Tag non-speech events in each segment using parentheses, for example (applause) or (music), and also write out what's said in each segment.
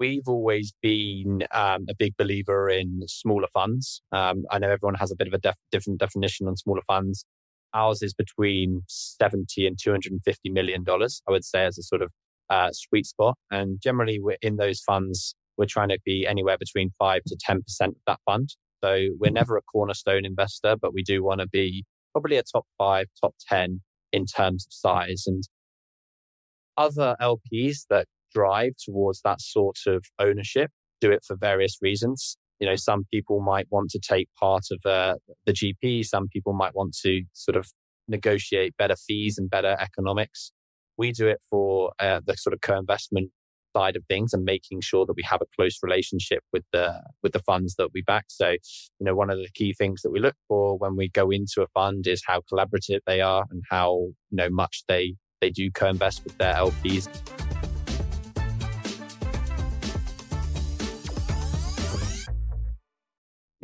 We've always been um, a big believer in smaller funds. Um, I know everyone has a bit of a def- different definition on smaller funds. Ours is between 70 and 250 million dollars, I would say, as a sort of uh, sweet spot. And generally, we're in those funds. We're trying to be anywhere between five to 10% of that fund. So we're mm-hmm. never a cornerstone investor, but we do want to be probably a top five, top 10 in terms of size. And other LPs that drive towards that sort of ownership do it for various reasons. You know, some people might want to take part of uh, the GP. Some people might want to sort of negotiate better fees and better economics. We do it for uh, the sort of co-investment side of things and making sure that we have a close relationship with the with the funds that we back. So, you know, one of the key things that we look for when we go into a fund is how collaborative they are and how you know much they they do co-invest with their LPs.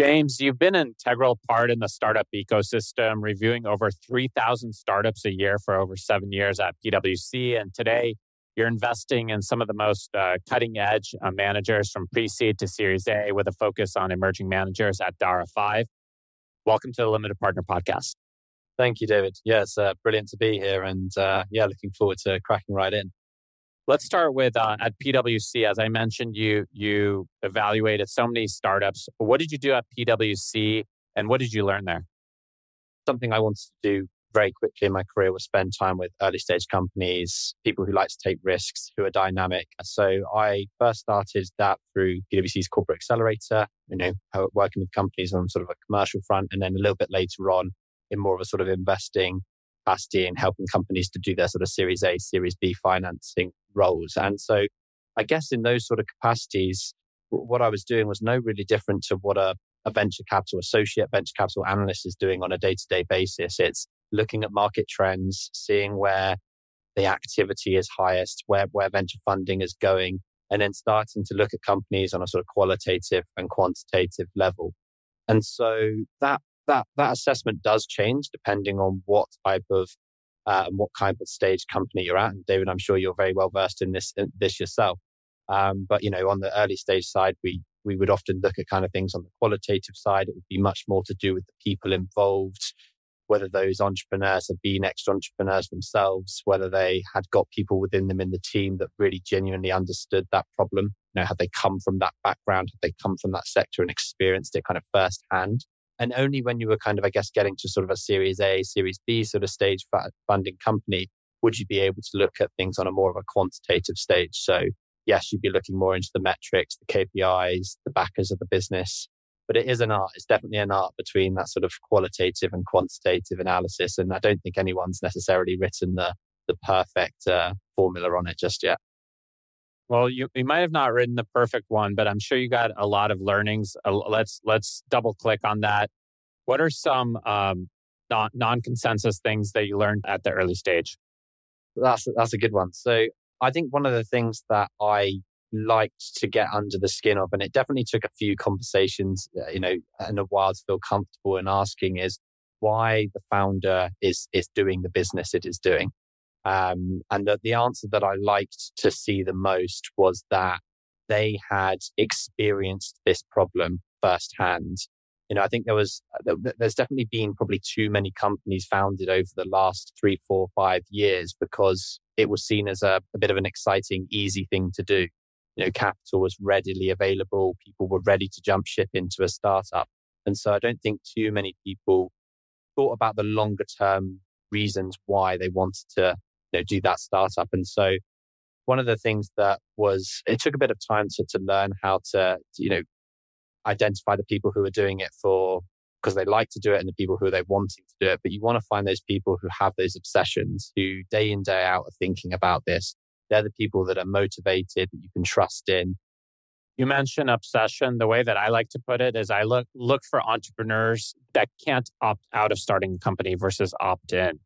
James, you've been an integral part in the startup ecosystem, reviewing over 3,000 startups a year for over seven years at PwC. And today, you're investing in some of the most uh, cutting edge uh, managers from pre seed to Series A with a focus on emerging managers at Dara 5. Welcome to the Limited Partner Podcast. Thank you, David. Yeah, it's uh, brilliant to be here. And uh, yeah, looking forward to cracking right in. Let's start with uh, at PwC. As I mentioned, you you evaluated so many startups. What did you do at PwC, and what did you learn there? Something I wanted to do very quickly in my career was spend time with early stage companies, people who like to take risks, who are dynamic. So I first started that through PwC's corporate accelerator, you know, working with companies on sort of a commercial front, and then a little bit later on in more of a sort of investing capacity and helping companies to do their sort of Series A, Series B financing roles. And so I guess in those sort of capacities, what I was doing was no really different to what a, a venture capital associate, venture capital analyst is doing on a day to day basis. It's looking at market trends, seeing where the activity is highest, where, where venture funding is going, and then starting to look at companies on a sort of qualitative and quantitative level. And so that that that assessment does change depending on what type of uh, and what kind of stage company you're at. And David, I'm sure you're very well versed in this in this yourself. Um, but you know, on the early stage side, we we would often look at kind of things on the qualitative side. It would be much more to do with the people involved, whether those entrepreneurs have been ex entrepreneurs themselves, whether they had got people within them in the team that really genuinely understood that problem. You know, had they come from that background? Had they come from that sector and experienced it kind of firsthand? And only when you were kind of, I guess, getting to sort of a Series A, Series B sort of stage funding company would you be able to look at things on a more of a quantitative stage. So, yes, you'd be looking more into the metrics, the KPIs, the backers of the business. But it is an art. It's definitely an art between that sort of qualitative and quantitative analysis. And I don't think anyone's necessarily written the, the perfect uh, formula on it just yet. Well, you, you might have not written the perfect one, but I'm sure you got a lot of learnings. Uh, let's let's double click on that. What are some um, non consensus things that you learned at the early stage? That's that's a good one. So I think one of the things that I liked to get under the skin of, and it definitely took a few conversations, uh, you know, and a while to feel comfortable in asking, is why the founder is is doing the business it is doing. Um, and the, the answer that I liked to see the most was that they had experienced this problem firsthand. You know, I think there was, uh, there's definitely been probably too many companies founded over the last three, four, five years because it was seen as a, a bit of an exciting, easy thing to do. You know, capital was readily available. People were ready to jump ship into a startup. And so I don't think too many people thought about the longer term reasons why they wanted to know, do that startup. And so one of the things that was, it took a bit of time to, to learn how to, you know, identify the people who are doing it for, because they like to do it and the people who they wanting to do it. But you want to find those people who have those obsessions, who day in, day out are thinking about this. They're the people that are motivated, that you can trust in. You mentioned obsession. The way that I like to put it is I look look for entrepreneurs that can't opt out of starting a company versus opt in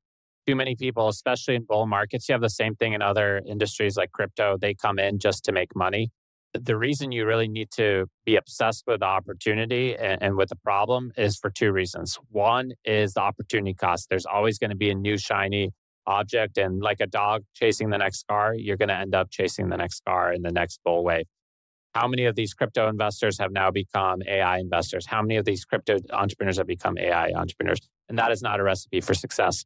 too many people, especially in bull markets. You have the same thing in other industries like crypto. They come in just to make money. The reason you really need to be obsessed with the opportunity and, and with the problem is for two reasons. One is the opportunity cost. There's always going to be a new shiny object. And like a dog chasing the next car, you're going to end up chasing the next car in the next bull wave. How many of these crypto investors have now become AI investors? How many of these crypto entrepreneurs have become AI entrepreneurs? And that is not a recipe for success.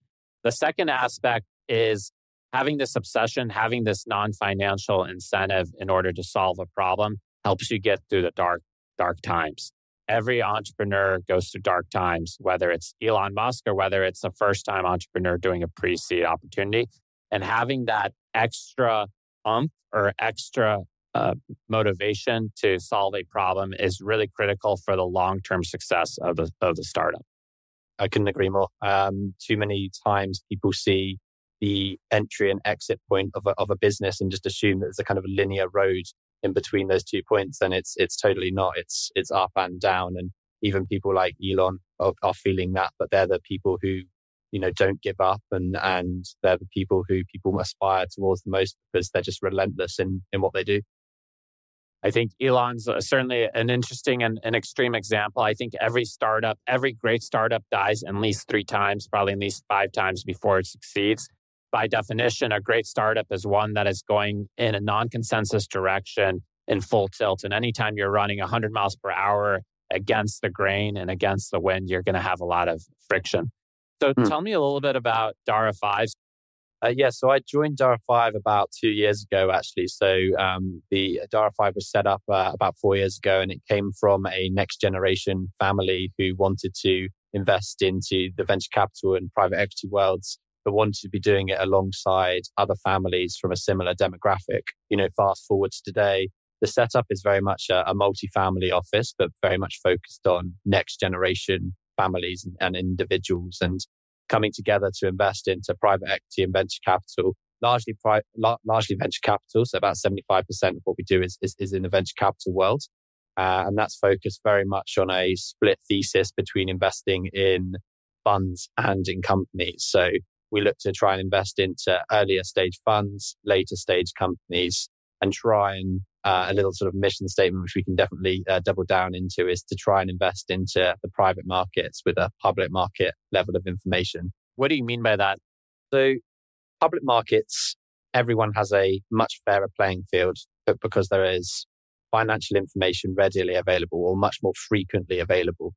The second aspect is having this obsession, having this non financial incentive in order to solve a problem helps you get through the dark, dark times. Every entrepreneur goes through dark times, whether it's Elon Musk or whether it's a first time entrepreneur doing a pre seed opportunity. And having that extra umph or extra uh, motivation to solve a problem is really critical for the long term success of the, of the startup. I couldn't agree more. Um, too many times people see the entry and exit point of a, of a business and just assume that there's a kind of a linear road in between those two points. And it's it's totally not. It's it's up and down. And even people like Elon are, are feeling that, but they're the people who you know don't give up and and they're the people who people aspire towards the most because they're just relentless in in what they do I think Elon's uh, certainly an interesting and an extreme example. I think every startup, every great startup dies at least three times, probably at least five times before it succeeds. By definition, a great startup is one that is going in a non consensus direction in full tilt. And anytime you're running 100 miles per hour against the grain and against the wind, you're going to have a lot of friction. So hmm. tell me a little bit about Dara 5. Uh, yeah, so I joined Dara 5 about two years ago, actually. So um, the Dara 5 was set up uh, about four years ago, and it came from a next generation family who wanted to invest into the venture capital and private equity worlds, but wanted to be doing it alongside other families from a similar demographic. You know, fast forward to today, the setup is very much a, a multi-family office, but very much focused on next generation families and, and individuals. And coming together to invest into private equity and venture capital, largely pri- largely venture capital. So about 75% of what we do is, is, is in the venture capital world. Uh, and that's focused very much on a split thesis between investing in funds and in companies. So we look to try and invest into earlier stage funds, later stage companies, and try and uh, a little sort of mission statement, which we can definitely uh, double down into, is to try and invest into the private markets with a public market level of information. What do you mean by that? So, public markets, everyone has a much fairer playing field because there is financial information readily available or much more frequently available.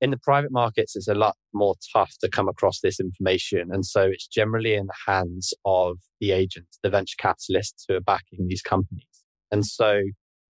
In the private markets, it's a lot more tough to come across this information. And so it's generally in the hands of the agents, the venture capitalists who are backing these companies. And so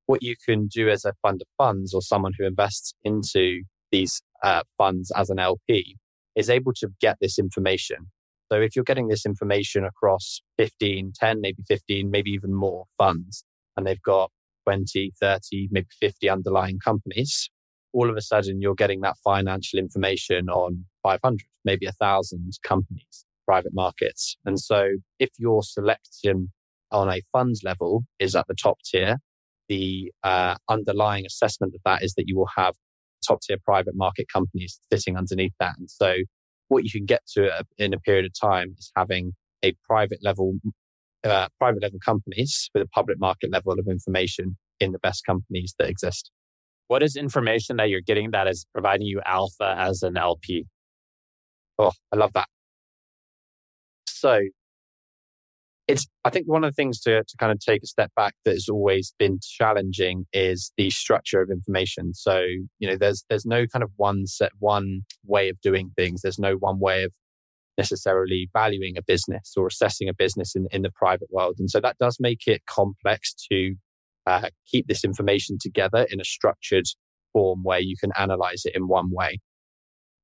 what you can do as a fund of funds or someone who invests into these uh, funds as an LP is able to get this information. So if you're getting this information across 15, 10, maybe 15, maybe even more funds, and they've got 20, 30, maybe 50 underlying companies, all of a sudden you're getting that financial information on 500, maybe a thousand companies, private markets. And so if your selection on a funds level is at the top tier. The uh, underlying assessment of that is that you will have top tier private market companies sitting underneath that. And so what you can get to in a period of time is having a private level, uh, private level companies with a public market level of information in the best companies that exist. What is information that you're getting that is providing you alpha as an LP? Oh, I love that. So it's i think one of the things to, to kind of take a step back that has always been challenging is the structure of information. So you know there's there's no kind of one set one way of doing things. There's no one way of necessarily valuing a business or assessing a business in, in the private world. And so that does make it complex to uh, keep this information together in a structured form where you can analyze it in one way.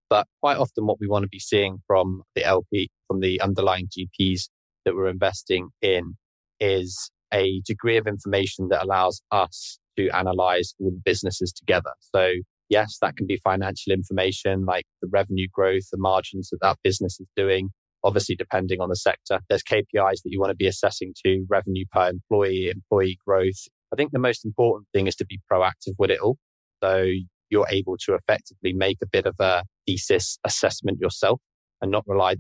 But quite often what we want to be seeing from the lp from the underlying gps that we're investing in is a degree of information that allows us to analyze all the businesses together. So yes, that can be financial information like the revenue growth, the margins that that business is doing. Obviously, depending on the sector, there's KPIs that you want to be assessing to revenue per employee, employee growth. I think the most important thing is to be proactive with it all. So you're able to effectively make a bit of a thesis assessment yourself and not rely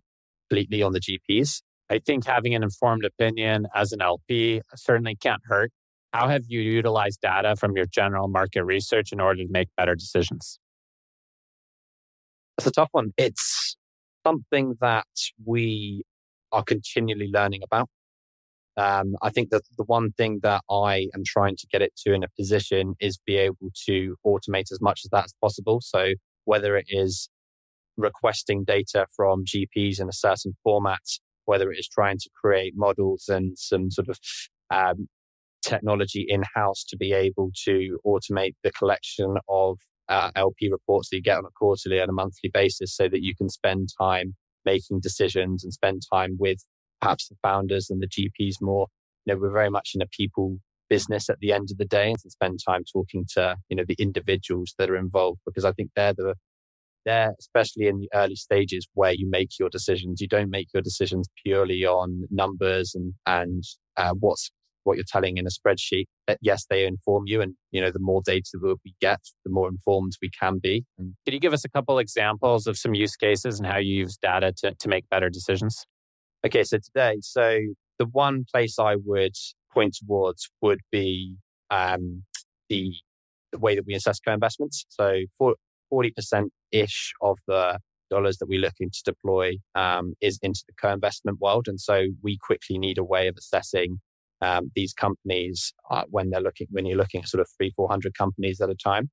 completely on the GPs. I think having an informed opinion as an LP certainly can't hurt. How have you utilized data from your general market research in order to make better decisions? That's a tough one. It's something that we are continually learning about. Um, I think that the one thing that I am trying to get it to in a position is be able to automate as much as that as possible. So whether it is requesting data from GPs in a certain format, whether it is trying to create models and some sort of um, technology in house to be able to automate the collection of uh, LP reports that you get on a quarterly and a monthly basis so that you can spend time making decisions and spend time with perhaps the founders and the GPs more. You know, we're very much in a people business at the end of the day and spend time talking to, you know, the individuals that are involved because I think they're the there, especially in the early stages where you make your decisions. You don't make your decisions purely on numbers and and uh, what's what you're telling in a spreadsheet. yes, they inform you, and you know the more data that we get, the more informed we can be. Can you give us a couple examples of some use cases and how you use data to to make better decisions? Okay, so today, so the one place I would point towards would be um, the the way that we assess co-investments. So for 40% ish of the dollars that we're looking to deploy um, is into the co-investment world. And so we quickly need a way of assessing um, these companies uh, when they're looking, when you're looking at sort of three, 400 companies at a time.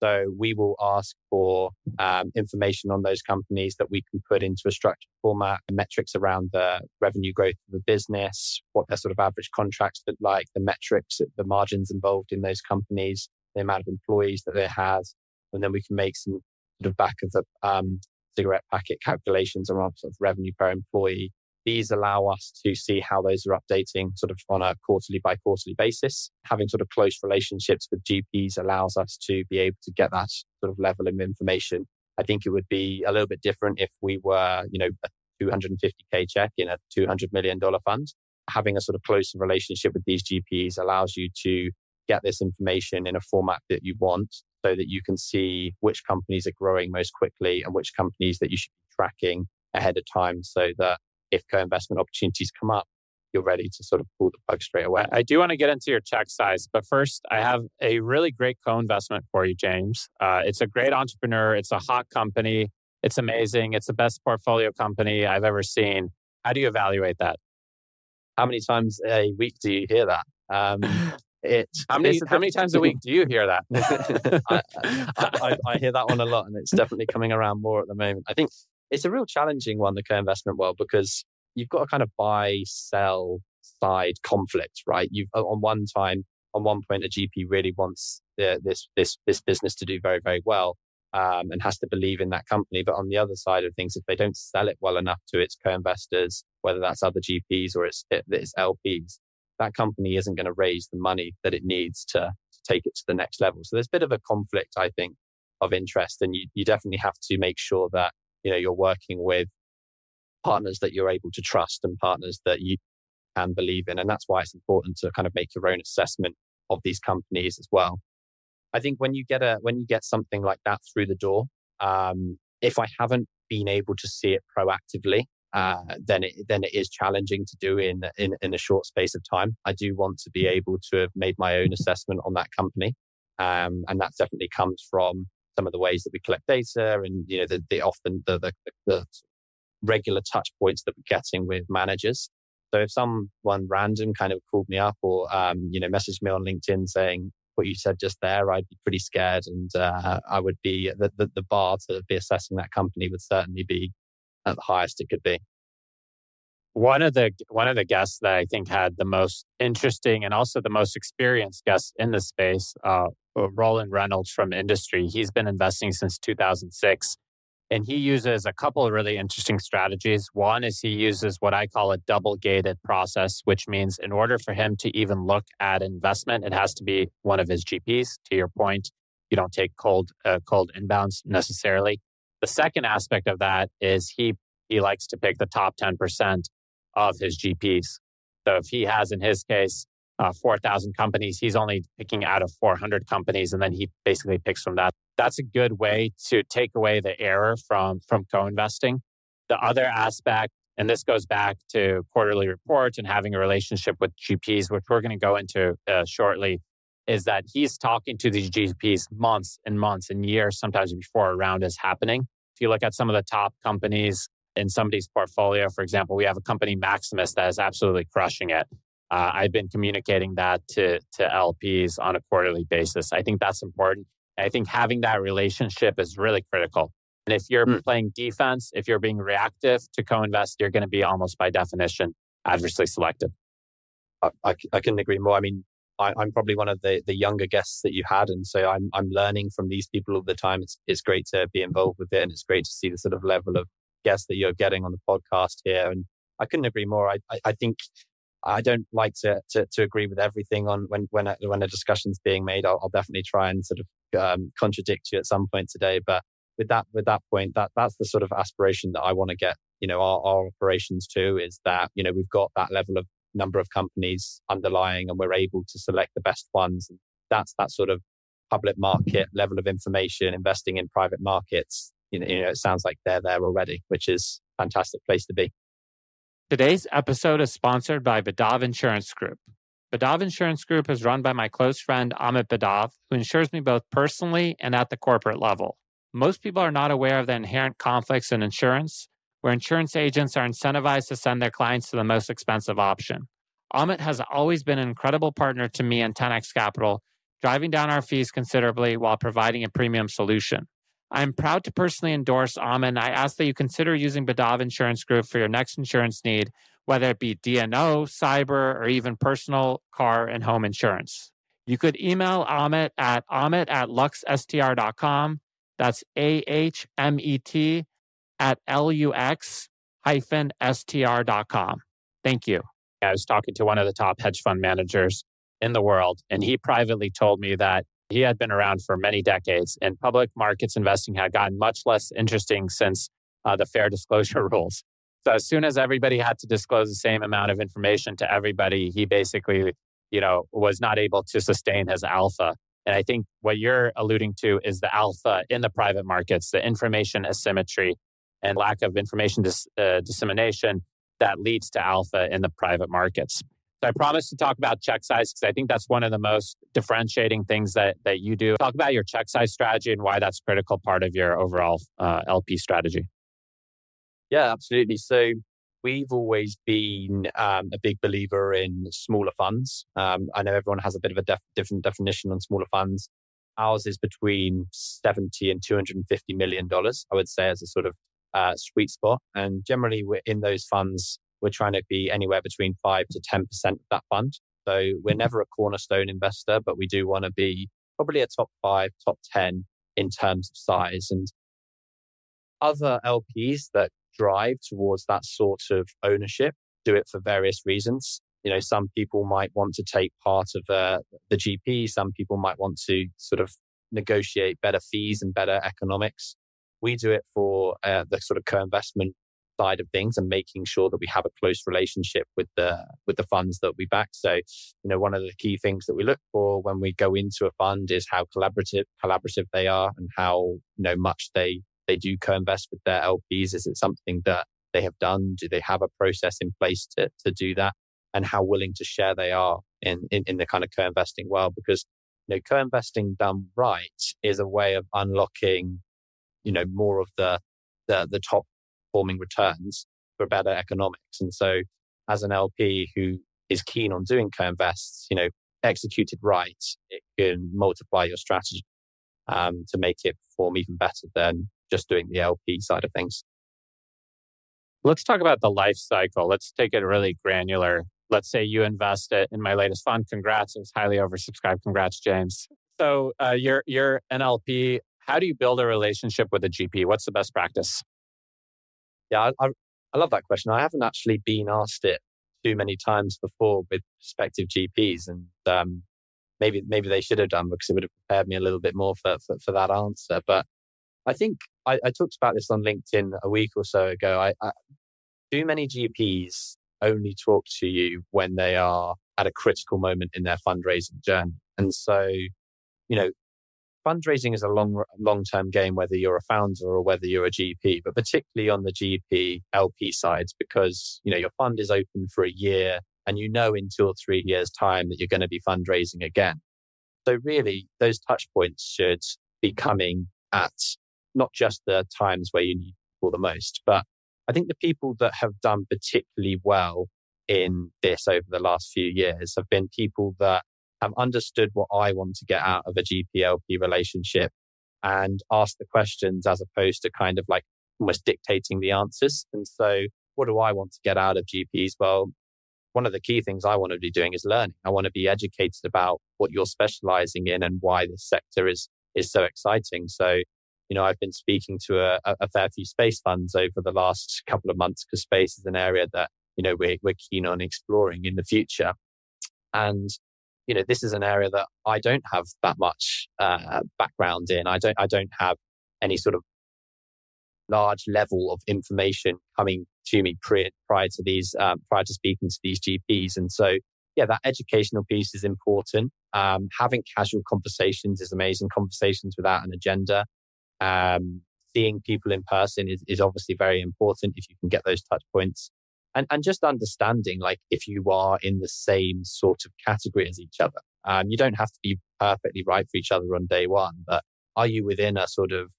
So we will ask for um, information on those companies that we can put into a structured format, metrics around the revenue growth of the business, what their sort of average contracts look like, the metrics, the margins involved in those companies, the amount of employees that they have, and then we can make some sort of back of the um, cigarette packet calculations around sort of revenue per employee. These allow us to see how those are updating sort of on a quarterly by quarterly basis. Having sort of close relationships with GPs allows us to be able to get that sort of level of information. I think it would be a little bit different if we were, you know, a 250k check in a 200 million dollar fund. Having a sort of closer relationship with these GPs allows you to get this information in a format that you want so that you can see which companies are growing most quickly and which companies that you should be tracking ahead of time so that if co-investment opportunities come up, you're ready to sort of pull the plug straight away. I do want to get into your check size, but first, I have a really great co-investment for you, James. Uh, it's a great entrepreneur. It's a hot company. It's amazing. It's the best portfolio company I've ever seen. How do you evaluate that? How many times a week do you hear that? Um, (laughs) it how many how many times a week do you hear that? (laughs) I, I, I, hear that one a lot, and it's definitely coming around more at the moment. I think it's a real challenging one, the co-investment world, because you've got a kind of buy sell side conflict, right? You've on one time, on one point, a GP really wants the, this this this business to do very very well. Um, and has to believe in that company. But on the other side of things, if they don't sell it well enough to its co-investors, whether that's other GPs or its, its LPs, that company isn't going to raise the money that it needs to, to take it to the next level. So there's a bit of a conflict, I think, of interest. And you, you definitely have to make sure that, you know, you're working with partners that you're able to trust and partners that you can believe in. And that's why it's important to kind of make your own assessment of these companies as well. I think when you get a, when you get something like that through the door, um, if I haven't been able to see it proactively, uh, then it then it is challenging to do in, in in a short space of time. I do want to be able to have made my own assessment on that company, um, and that definitely comes from some of the ways that we collect data and you know the, the often the, the, the regular touch points that we're getting with managers. So if someone random kind of called me up or um, you know messaged me on LinkedIn saying what you said just there, I'd be pretty scared, and uh, I would be the, the the bar to be assessing that company would certainly be at the highest it could be. One of the one of the guests that I think had the most interesting and also the most experienced guests in the space, uh, uh Roland Reynolds from industry. He's been investing since 2006, and he uses a couple of really interesting strategies. One is he uses what I call a double gated process, which means in order for him to even look at investment, it has to be one of his GPs. To your point, you don't take cold uh, cold inbounds necessarily. The second aspect of that is he he likes to pick the top 10% of his GPs. So if he has in his case uh, 4,000 companies, he's only picking out of 400 companies and then he basically picks from that. That's a good way to take away the error from from co-investing. The other aspect and this goes back to quarterly reports and having a relationship with GPs, which we're going to go into uh, shortly, is that he's talking to these GPs months and months and years, sometimes before a round is happening. If you look at some of the top companies in somebody's portfolio, for example, we have a company Maximus that is absolutely crushing it. uh, I've been communicating that to, to LPs on a quarterly basis. I think that's important. I think having that relationship is really critical. And if you're mm. playing defense, if you're being reactive to co invest, you're going to be almost by definition adversely selected. I, I, I couldn't agree more. I mean, I, am probably one of the, the younger guests that you had. And so I'm, I'm learning from these people all the time. It's, it's great to be involved with it. And it's great to see the sort of level of guests that you're getting on the podcast here. And I couldn't agree more. I, I, I think I don't like to, to, to agree with everything on when when a, when a discussion's being made. I'll, I'll definitely try and sort of um, contradict you at some point today. But with that with that point, that that's the sort of aspiration that I want to get. You know, our, our operations to is that you know we've got that level of number of companies underlying, and we're able to select the best ones. That's that sort of public market level of information, investing in private markets. You know, you know, it sounds like they're there already, which is fantastic place to be. Today's episode is sponsored by Bidav Insurance Group. Bidav Insurance Group is run by my close friend Amit Bidav, who insures me both personally and at the corporate level. Most people are not aware of the inherent conflicts in insurance, where insurance agents are incentivized to send their clients to the most expensive option. Amit has always been an incredible partner to me and 10x Capital, driving down our fees considerably while providing a premium solution. I'm proud to personally endorse Amit. I ask that you consider using Bidav Insurance Group for your next insurance need, whether it be D&O, cyber, or even personal car and home insurance. You could email Amit at amit at luxstr.com. That's A-H-M-E-T at L-U-X hyphen S-T-R.com. Thank you. I was talking to one of the top hedge fund managers in the world, and he privately told me that he had been around for many decades, and public markets investing had gotten much less interesting since uh, the fair disclosure (laughs) rules. So as soon as everybody had to disclose the same amount of information to everybody, he basically, you know, was not able to sustain his alpha. And I think what you're alluding to is the alpha in the private markets, the information asymmetry and lack of information dis- uh, dissemination that leads to alpha in the private markets. So I promise to talk about check size because I think that's one of the most differentiating things that that you do. Talk about your check size strategy and why that's critical part of your overall uh, LP strategy. Yeah, absolutely. So we've always been um, a big believer in smaller funds. Um, I know everyone has a bit of a def- different definition on smaller funds. Ours is between 70 and 250 million dollars, I would say, as a sort of uh, sweet spot. And generally, we're in those funds we're trying to be anywhere between 5 to 10% of that fund. So we're mm-hmm. never a cornerstone investor, but we do want to be probably a top five, top 10 in terms of size. And other LPs that drive towards that sort of ownership do it for various reasons. You know, some people might want to take part of uh, the GP. Some people might want to sort of negotiate better fees and better economics. We do it for uh, the sort of co-investment side of things and making sure that we have a close relationship with the with the funds that we back. So, you know, one of the key things that we look for when we go into a fund is how collaborative collaborative they are and how you know much they they do co-invest with their LPs. Is it something that they have done? Do they have a process in place to to do that? And how willing to share they are in in, in the kind of co-investing world? Because you know, co-investing done right is a way of unlocking, you know, more of the the, the top performing returns for better economics. And so as an LP who is keen on doing co-invests, you know, executed right, it can multiply your strategy um, to make it perform even better than just doing the LP side of things. Let's talk about the life cycle. Let's take it really granular. Let's say you invest it in my latest fund. Congrats. It was highly oversubscribed. Congrats, James. So uh, you're, you're an LP. How do you build a relationship with a GP? What's the best practice? Yeah, I, I love that question. I haven't actually been asked it too many times before with prospective GPs, and um, maybe maybe they should have done because it would have prepared me a little bit more for for, for that answer. But I think I, I, talked about this on LinkedIn a week or so ago. I, I, too many GPs only talk to you when they are at a critical moment in their fundraising journey, and so you know fundraising is a long long term game, whether you're a founder or whether you're a GP, but particularly on the GP LP sides, because you know your fund is open for a year and you know in two or three years' time that you're going to be fundraising again. So really, those touch points should be coming at not just the times where you need people the most, but I think the people that have done particularly well in this over the last few years have been people that have understood what I want to get out of a GPLP relationship and ask the questions as opposed to kind of like almost dictating the answers. And so what do I want to get out of GPs? Well, one of the key things I want to be doing is learning. I want to be educated about what you're specializing in and why this sector is is so exciting. So, you know, I've been speaking to a, a fair few space funds over the last couple of months because space is an area that you know we're we're keen on exploring in the future. And you know, this is an area that I don't have that much uh, background in. I don't, I don't have any sort of large level of information coming to me prior, prior to these, um, prior to speaking to these GPs. And so, yeah, that educational piece is important. Um, having casual conversations is amazing. Conversations without an agenda. Um, seeing people in person is, is obviously very important if you can get those touch points and, and just understanding like if you are in the same sort of category as each other. Um, you don't have to be perfectly right for each other on day one, but are you within a sort of,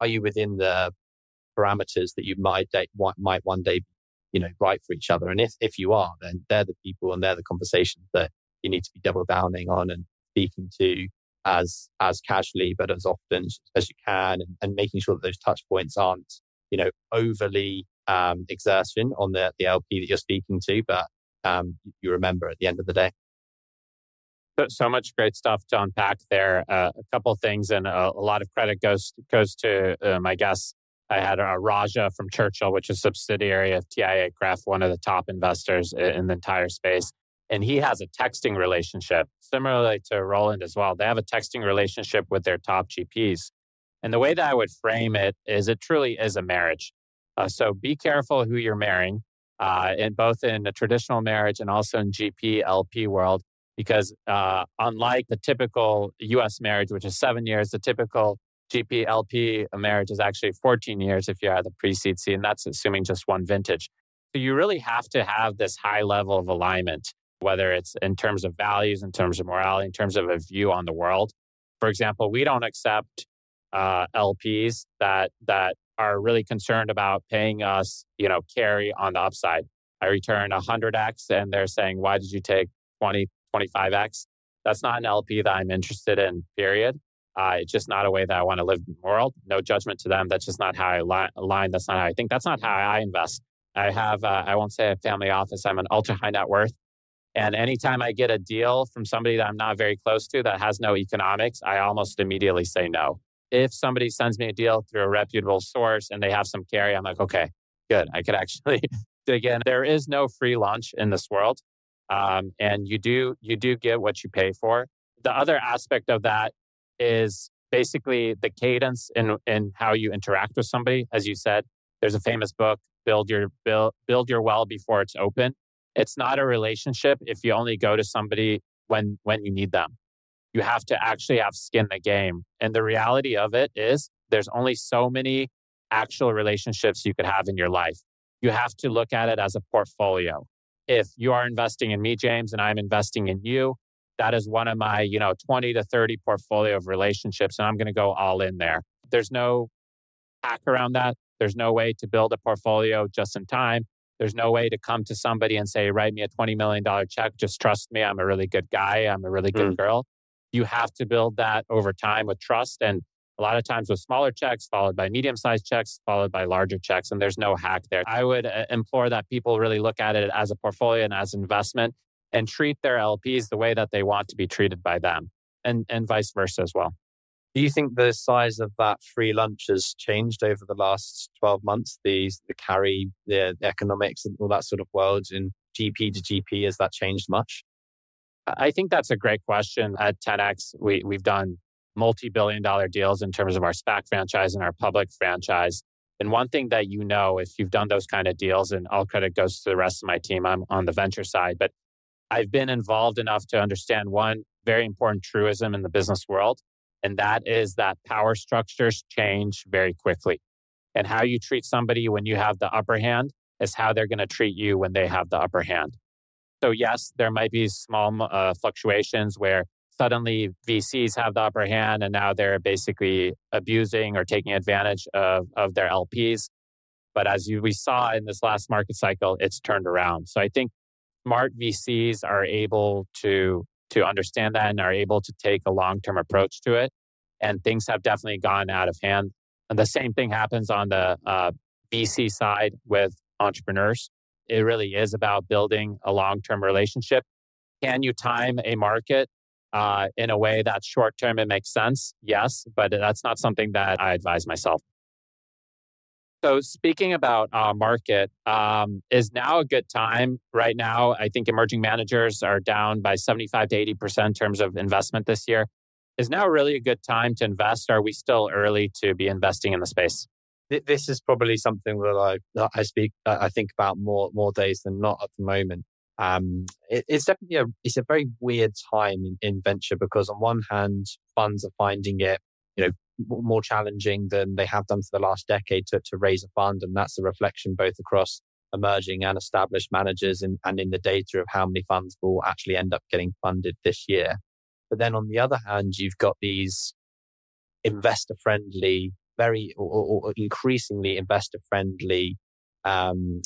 are you within the parameters that you might, might one day, you know, right for each other? And if, if you are, then they're the people and they're the conversations that you need to be double downing on and speaking to as, as casually, but as often as you can and, and making sure that those touch points aren't, you know, overly um, exertion on the, the LP that you're speaking to, but um, you remember at the end of the day. So, so much great stuff to unpack there. Uh, a couple things, and a, a, lot of credit goes goes to um, I guess I had a Raja from Churchill, which is a subsidiary of TIAA-CREF, one of the top investors in the entire space. And he has a texting relationship, similarly to Roland as well. They have a texting relationship with their top GPs. And the way that I would frame it is it truly is a marriage. Uh, so be careful who you're marrying, uh, in both in a traditional marriage and also in GP LP world, because uh, unlike the typical U.S. marriage, which is seven years, the typical GP LP marriage is actually 14 years if you're at the pre-seed C, and that's assuming just one vintage. So you really have to have this high level of alignment, whether it's in terms of values, in terms of morality, in terms of a view on the world. For example, we don't accept uh, LPs that that are really concerned about paying us, you know, carry on the upside. I return 100x and they're saying, why did you take 20, 25x? That's not an LP that I'm interested in, period. Uh, it's just not a way that I want to live in the world. No judgment to them. That's just not how I align. That's not how I think. That's not how I invest. I have, uh, I won't say a family office. I'm an ultra high net worth. And anytime I get a deal from somebody that I'm not very close to that has no economics, I almost immediately say no if somebody sends me a deal through a reputable source and they have some carry, I'm like, okay, good. I could (laughs) actually dig in. There is no free lunch in this world. Um, and you do you do get what you pay for. The other aspect of that is basically the cadence in in how you interact with somebody. As you said, there's a famous book, Build Your Build Build Your Well Before It's Open. It's not a relationship if you only go to somebody when when you need them you have to actually have skin in the game. And the reality of it is there's only so many actual relationships you could have in your life. You have to look at it as a portfolio. If you are investing in me, James, and I'm investing in you, that is one of my, you know, 20 to 30 portfolio of relationships. And I'm going to go all in there. There's no hack around that. There's no way to build a portfolio just in time. There's no way to come to somebody and say, write me a $20 million check. Just trust me. I'm a really good guy. I'm a really good mm. girl you have to build that over time with trust and a lot of times with smaller checks followed by medium sized checks followed by larger checks and there's no hack there. I would uh, implore that people really look at it as a portfolio and as investment and treat their lps the way that they want to be treated by them and and vice versa as well. Do you think the size of that free lunch has changed over the last 12 months? The the carry the, the economics and all that sort of world in gp to gp has that changed much I think that's a great question. At 10x, we, we've done multi billion dollar deals in terms of our SPAC franchise and our public franchise. And one thing that you know, if you've done those kind of deals, and all credit goes to the rest of my team, I'm on the venture side, but I've been involved enough to understand one very important truism in the business world, and that is that power structures change very quickly. And how you treat somebody when you have the upper hand is how they're going to treat you when they have the upper hand. So, yes, there might be small uh, fluctuations where suddenly VCs have the upper hand and now they're basically abusing or taking advantage of, of their LPs. But as you, we saw in this last market cycle, it's turned around. So I think smart VCs are able to to understand that and are able to take a long-term approach to it. And things have definitely gone out of hand. And the same thing happens on the uh, VC side with entrepreneurs. It really is about building a long-term relationship. Can you time a market uh, in a way that's short term and makes sense? Yes, but that's not something that I advise myself. So, speaking about uh, market, um, is now a good time right now? I think emerging managers are down by 75 to 80% in terms of investment this year. Is now really a good time to invest? Are we still early to be investing in the space? This is probably something that I, that I speak, I think about more, more days than not at the moment. Um, it, it's definitely a, it's a very weird time in, in venture because on one hand, funds are finding it, you know, more challenging than they have done for the last decade to, to raise a fund. And that's a reflection both across emerging and established managers and, and in the data of how many funds will actually end up getting funded this year. But then on the other hand, you've got these investor friendly, very or, or increasingly investor friendly um,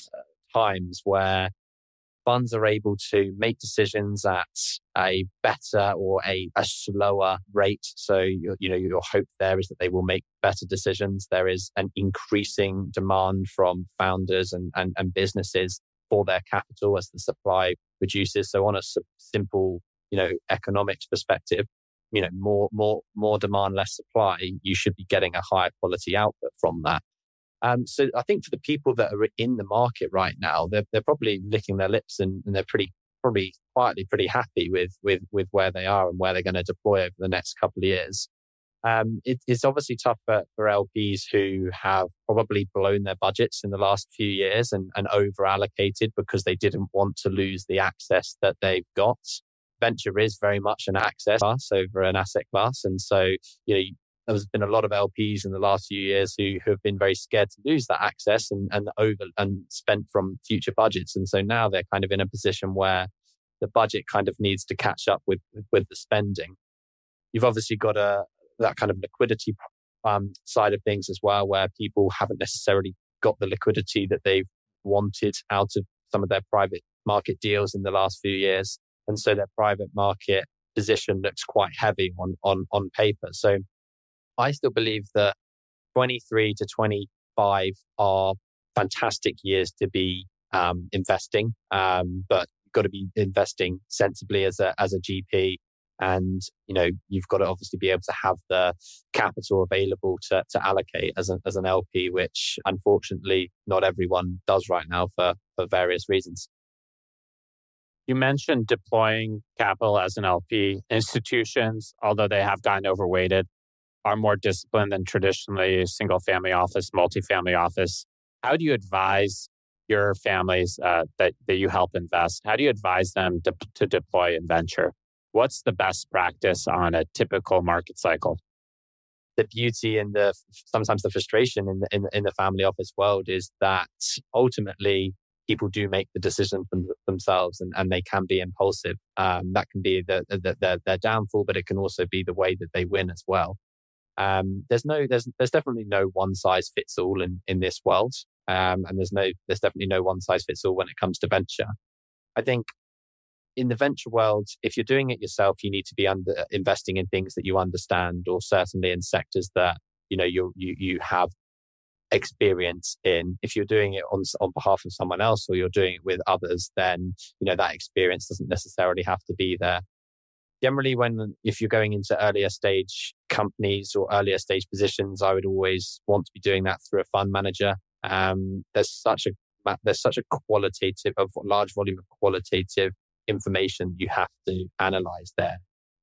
times where funds are able to make decisions at a better or a, a slower rate. So, you, you know, your hope there is that they will make better decisions. There is an increasing demand from founders and, and, and businesses for their capital as the supply reduces. So on a simple, you know, economics perspective, you know, more, more, more demand, less supply, you should be getting a higher quality output from that. Um, so I think for the people that are in the market right now, they're, they're probably licking their lips and, and they're pretty probably quietly pretty happy with with with where they are and where they're going to deploy over the next couple of years. Um, it, it's obviously tough for, for LPs who have probably blown their budgets in the last few years and, and over allocated because they didn't want to lose the access that they've got. Venture is very much an access class over an asset class. And so, you know, there's been a lot of LPs in the last few years who, who have been very scared to lose that access and, and over and spent from future budgets. And so now they're kind of in a position where the budget kind of needs to catch up with, with the spending. You've obviously got a, that kind of liquidity um, side of things as well, where people haven't necessarily got the liquidity that they've wanted out of some of their private market deals in the last few years. And so their private market position looks quite heavy on, on, on paper. So I still believe that 23 to 25 are fantastic years to be um, investing, um, but you've got to be investing sensibly as a as a GP, and you know you've got to obviously be able to have the capital available to to allocate as an as an LP, which unfortunately not everyone does right now for for various reasons. You mentioned deploying capital as an LP. Institutions, although they have gotten overweighted, are more disciplined than traditionally single family office, multifamily office. How do you advise your families uh, that, that you help invest? How do you advise them to, to deploy in venture? What's the best practice on a typical market cycle? The beauty and the sometimes the frustration in the, in, in the family office world is that ultimately people do make the decision themselves and, and they can be impulsive. Um, that can be the, the, the, their downfall, but it can also be the way that they win as well. Um, there's no, there's, there's definitely no one size fits all in, in this world. Um, and there's no, there's definitely no one size fits all when it comes to venture. I think in the venture world, if you're doing it yourself, you need to be under investing in things that you understand, or certainly in sectors that you know you you you have experience in. If you're doing it on on behalf of someone else, or you're doing it with others, then you know that experience doesn't necessarily have to be there generally when if you're going into earlier stage companies or earlier stage positions i would always want to be doing that through a fund manager um, there's such a there's such a qualitative of large volume of qualitative information you have to analyze there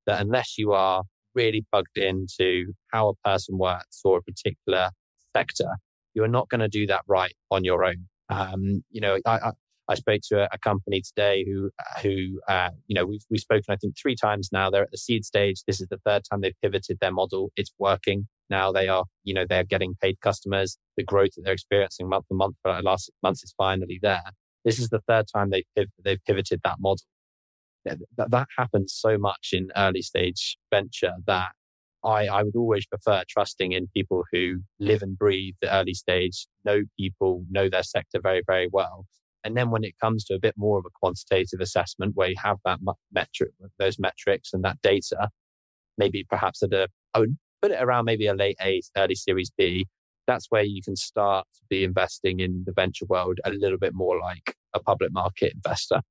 that unless you are really plugged into how a person works or a particular sector you're not going to do that right on your own um, you know I, I spoke to a, a company today who, who, uh, you know, we've, we've spoken, I think, three times now. They're at the seed stage. This is the third time they've pivoted their model. It's working. Now they are, you know, they're getting paid customers. The growth that they're experiencing month to month for the last six months is finally there. This is the third time they've, they've pivoted that model. That happens so much in early stage venture that I, I would always prefer trusting in people who live and breathe the early stage, know people, know their sector very, very well, And then when it comes to a bit more of a quantitative assessment where you have that metric, those metrics and that data, maybe perhaps at a, I would put it around maybe a late A, early series B. That's where you can start to be investing in the venture world a little bit more like a public market investor.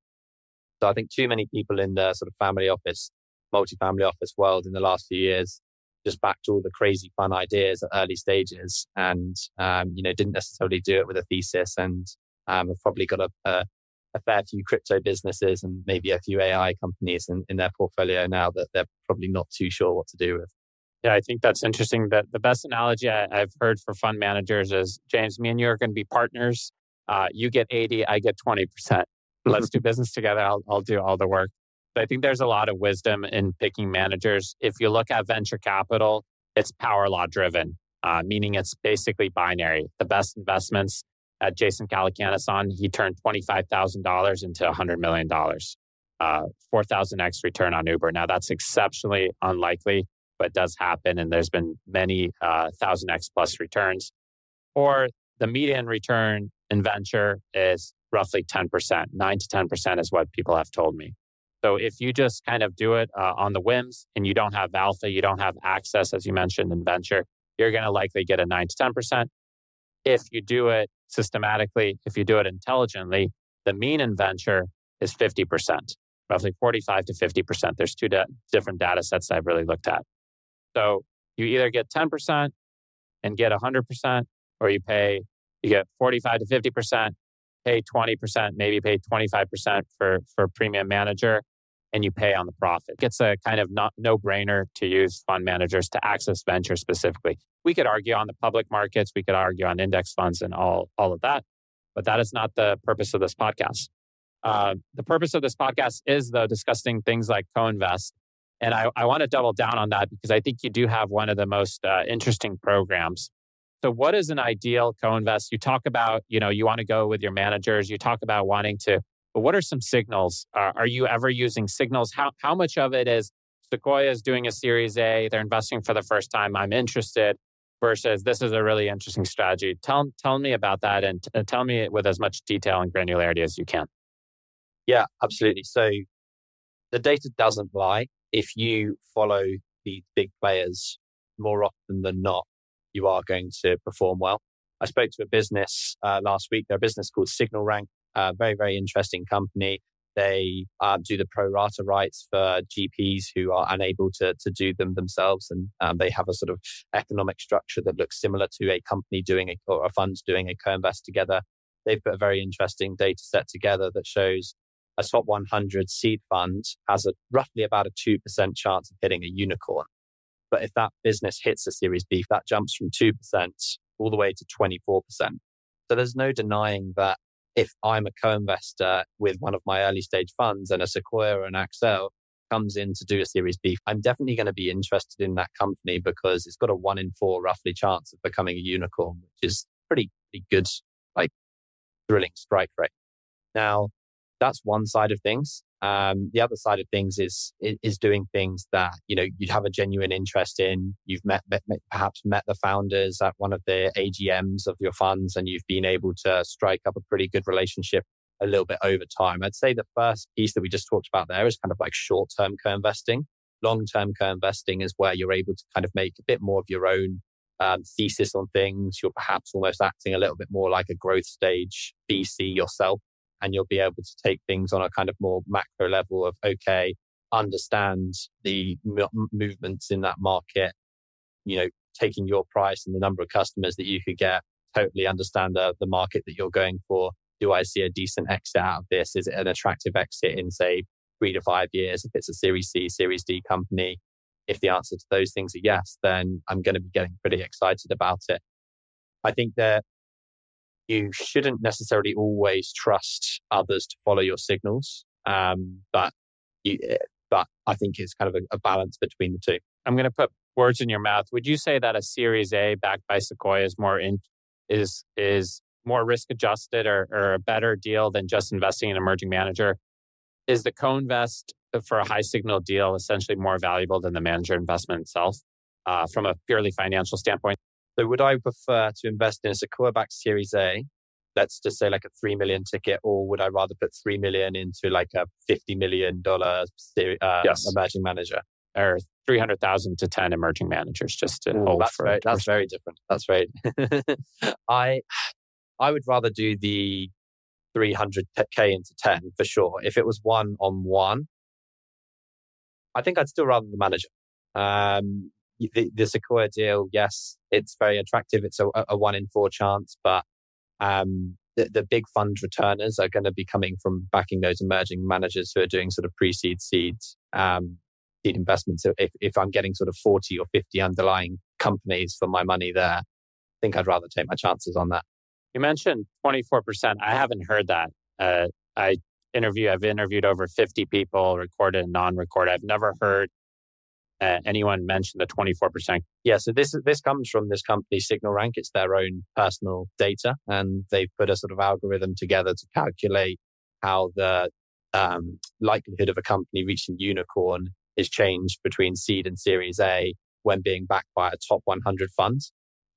So I think too many people in the sort of family office, multi-family office world in the last few years just backed all the crazy fun ideas at early stages and, um, you know, didn't necessarily do it with a thesis and um, have probably got a, a, a, fair few crypto businesses and maybe a few AI companies in, in their portfolio now that they're probably not too sure what to do with. Yeah, I think that's interesting. That the best analogy I, have heard for fund managers is James, me and you are going to be partners. Uh, you get 80, I get 20%. Let's do (laughs) business together. I'll, I'll do all the work. I think there's a lot of wisdom in picking managers. If you look at venture capital, it's power law driven, uh, meaning it's basically binary. The best investments at Jason Calacanis on, he turned $25,000 into $100 million, uh, 4,000x return on Uber. Now, that's exceptionally unlikely, but does happen. And there's been many uh, 1,000x plus returns. Or the median return in venture is roughly 10%. 9 to 10% is what people have told me. So if you just kind of do it uh, on the whims and you don't have alpha, you don't have access, as you mentioned in venture, you're going to likely get a 9 to 10%. If you do it systematically, if you do it intelligently, the mean in venture is 50%, roughly 45 to 50%. There's two da- different data sets I've really looked at. So you either get 10% and get 100%, or you pay, you get 45 to 50%, pay 20%, maybe pay 25% for, for premium manager, and you pay on the profit. It's a kind of no brainer to use fund managers to access venture specifically. We could argue on the public markets, we could argue on index funds and all, all of that, but that is not the purpose of this podcast. Uh, the purpose of this podcast is, though, discussing things like co invest. And I, I want to double down on that because I think you do have one of the most uh, interesting programs. So, what is an ideal co invest? You talk about, you know, you want to go with your managers, you talk about wanting to but what are some signals? Uh, are you ever using signals? How, how much of it is Sequoia is doing a Series A, they're investing for the first time, I'm interested, versus this is a really interesting strategy? Tell, tell me about that and t- uh, tell me with as much detail and granularity as you can. Yeah, absolutely. So the data doesn't lie. If you follow the big players more often than not, you are going to perform well. I spoke to a business uh, last week. They're a business called Signal Rank. A very, very interesting company. They uh, do the pro rata rights for GPs who are unable to, to do them themselves. And um, they have a sort of economic structure that looks similar to a company doing a, or a fund doing a co invest together. They've put a very interesting data set together that shows a top 100 seed fund has a roughly about a 2% chance of hitting a unicorn. But if that business hits a Series B, that jumps from 2% all the way to 24%. So there's no denying that if I'm a co-investor with one of my early stage funds and a Sequoia or an Accel comes in to do a Series B, I'm definitely going to be interested in that company because it's got a one in four roughly chance of becoming a unicorn, which is pretty, pretty good, like thrilling strike rate. Now, that's one side of things. Um, the other side of things is, is doing things that you know you'd have a genuine interest in. You've met, met, perhaps met the founders at one of the AGMs of your funds, and you've been able to strike up a pretty good relationship a little bit over time. I'd say the first piece that we just talked about there is kind of like short term co investing. Long term co investing is where you're able to kind of make a bit more of your own um, thesis on things. You're perhaps almost acting a little bit more like a growth stage VC yourself and you'll be able to take things on a kind of more macro level of okay understand the m- movements in that market you know taking your price and the number of customers that you could get totally understand the, the market that you're going for. Do i see a decent exit out of this? Is it an attractive exit in say three to five years if it's a series c series d company? If the answer to those things are yes then i'm going to be getting pretty excited about it. I think that you shouldn't necessarily always trust others to follow your signals. Um, but you, eh, but I think it's kind of a, a balance between the two. I'm going to put words in your mouth. Would you say that a Series A backed by Sequoia is more in, is is more risk adjusted or, or a better deal than just investing in an emerging manager? Is the co-invest for a high signal deal essentially more valuable than the manager investment itself uh, from a purely financial standpoint? So would I prefer to invest in a Sequoia backed Series A let's just say like a 3 million ticket or would I rather put 3 million into like a 50 million dollar uh, yes. emerging manager? Or 300,000 to 10 emerging managers just to Ooh, hold that's for very, that's very different. That's very (laughs) I I would rather do the 300k into 10 for sure. If it was one on one I think I'd still rather the manager. Um, the, the Sequoia deal, yes, it's very attractive. It's a, a one in four chance, but um, the, the big fund returners are going to be coming from backing those emerging managers who are doing sort of pre-seed seeds, um, seed investments. So if, if I'm getting sort of 40 or 50 underlying companies for my money there, I think I'd rather take my chances on that. You mentioned 24%. I haven't heard that. Uh, I interview, I've interviewed over 50 people, recorded and non-recorded. I've never heard uh, anyone mentioned the 24%? Yeah, so this this comes from this company Signal Rank. It's their own personal data, and they've put a sort of algorithm together to calculate how the um, likelihood of a company reaching unicorn is changed between seed and Series A when being backed by a top 100 fund.